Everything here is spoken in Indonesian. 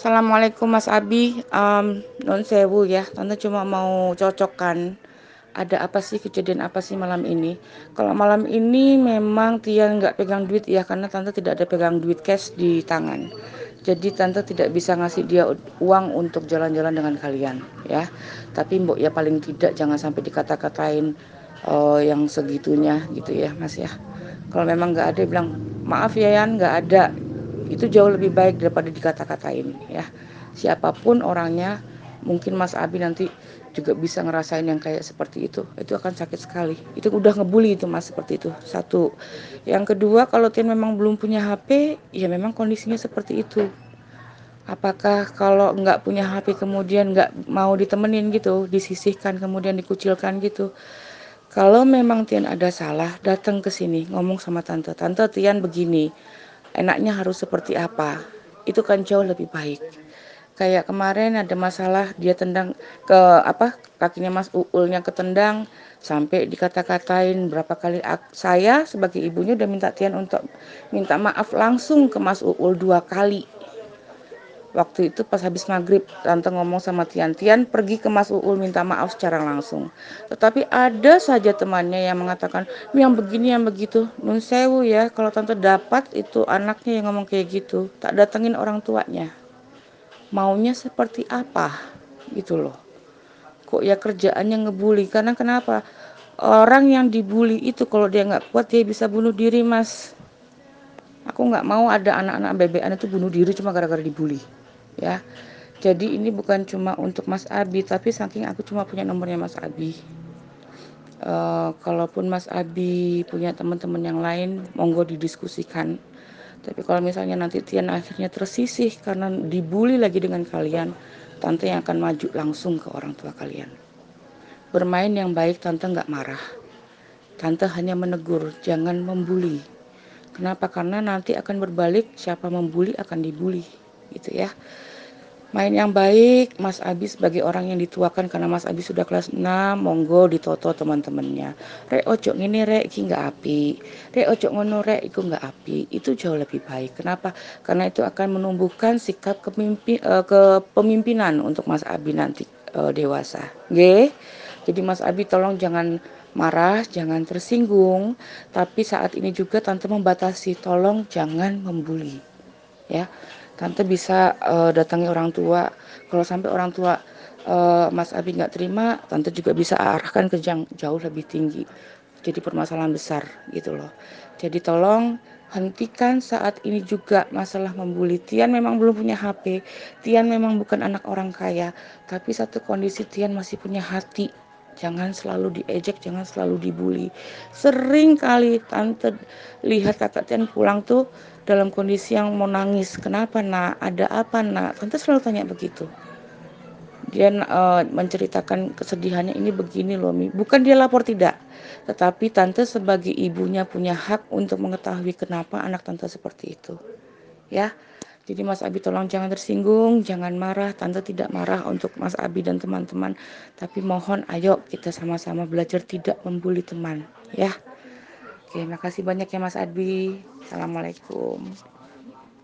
Assalamualaikum Mas Abi, um, non sewu ya, tante cuma mau cocokkan ada apa sih kejadian apa sih malam ini. Kalau malam ini memang Tian nggak pegang duit ya karena tante tidak ada pegang duit cash di tangan. Jadi tante tidak bisa ngasih dia uang untuk jalan-jalan dengan kalian ya. Tapi mbok ya paling tidak jangan sampai dikata-katain uh, yang segitunya gitu ya mas ya. Kalau memang nggak ada bilang maaf ya Yan nggak ada itu jauh lebih baik daripada dikata-katain ya. Siapa pun orangnya mungkin Mas Abi nanti juga bisa ngerasain yang kayak seperti itu. Itu akan sakit sekali. Itu udah ngebully itu mas seperti itu. Satu. Yang kedua kalau Tian memang belum punya HP ya memang kondisinya seperti itu. Apakah kalau nggak punya HP kemudian nggak mau ditemenin gitu disisihkan kemudian dikucilkan gitu. Kalau memang Tian ada salah datang ke sini ngomong sama tante. Tante Tian begini enaknya harus seperti apa. Itu kan jauh lebih baik. Kayak kemarin ada masalah dia tendang ke apa kakinya Mas Uulnya ketendang sampai dikata-katain berapa kali saya sebagai ibunya udah minta Tian untuk minta maaf langsung ke Mas Uul dua kali waktu itu pas habis maghrib tante ngomong sama Tian Tian pergi ke Mas Uul minta maaf secara langsung. Tetapi ada saja temannya yang mengatakan yang begini yang begitu. Nun sewu ya kalau tante dapat itu anaknya yang ngomong kayak gitu tak datengin orang tuanya. Maunya seperti apa? Gitu loh. Kok ya kerjaannya ngebully? Karena kenapa? Orang yang dibully itu kalau dia nggak kuat dia bisa bunuh diri mas aku nggak mau ada anak-anak bebean itu bunuh diri cuma gara-gara dibully ya jadi ini bukan cuma untuk Mas Abi tapi saking aku cuma punya nomornya Mas Abi uh, kalaupun Mas Abi punya teman-teman yang lain monggo didiskusikan tapi kalau misalnya nanti Tian akhirnya tersisih karena dibully lagi dengan kalian, tante yang akan maju langsung ke orang tua kalian. Bermain yang baik tante nggak marah. Tante hanya menegur, jangan membuli. Kenapa? Karena nanti akan berbalik, siapa membuli akan dibully. Gitu ya. Main yang baik Mas Abi sebagai orang yang dituakan karena Mas Abi sudah kelas 6 monggo ditoto teman-temannya. Rek ojo ini rek iki api. Rek ojo ngono rek iku nggak api. Itu jauh lebih baik. Kenapa? Karena itu akan menumbuhkan sikap kepemimpi, uh, kepemimpinan untuk Mas Abi nanti uh, dewasa. Oke jadi Mas Abi tolong jangan marah, jangan tersinggung, tapi saat ini juga tante membatasi, tolong jangan membuli. Ya tante bisa uh, datangi orang tua. Kalau sampai orang tua uh, Mas Abi nggak terima tante juga bisa arahkan ke yang jauh lebih tinggi. Jadi permasalahan besar gitu loh. Jadi tolong hentikan saat ini juga masalah membuli. Tian memang belum punya HP Tian memang bukan anak orang kaya. Tapi satu kondisi Tian masih punya hati jangan selalu diejek jangan selalu dibully. Sering kali tante lihat kakak Tian pulang tuh dalam kondisi yang mau nangis. Kenapa nak? Ada apa nak? Tante selalu tanya begitu. Dia uh, menceritakan kesedihannya ini begini loh Mi. Bukan dia lapor tidak. Tetapi tante sebagai ibunya punya hak untuk mengetahui kenapa anak tante seperti itu. Ya jadi Mas Abi tolong jangan tersinggung, jangan marah. Tante tidak marah untuk Mas Abi dan teman-teman. Tapi mohon ayo kita sama-sama belajar tidak membuli teman. Ya. Oke, makasih banyak ya Mas Abi. Assalamualaikum.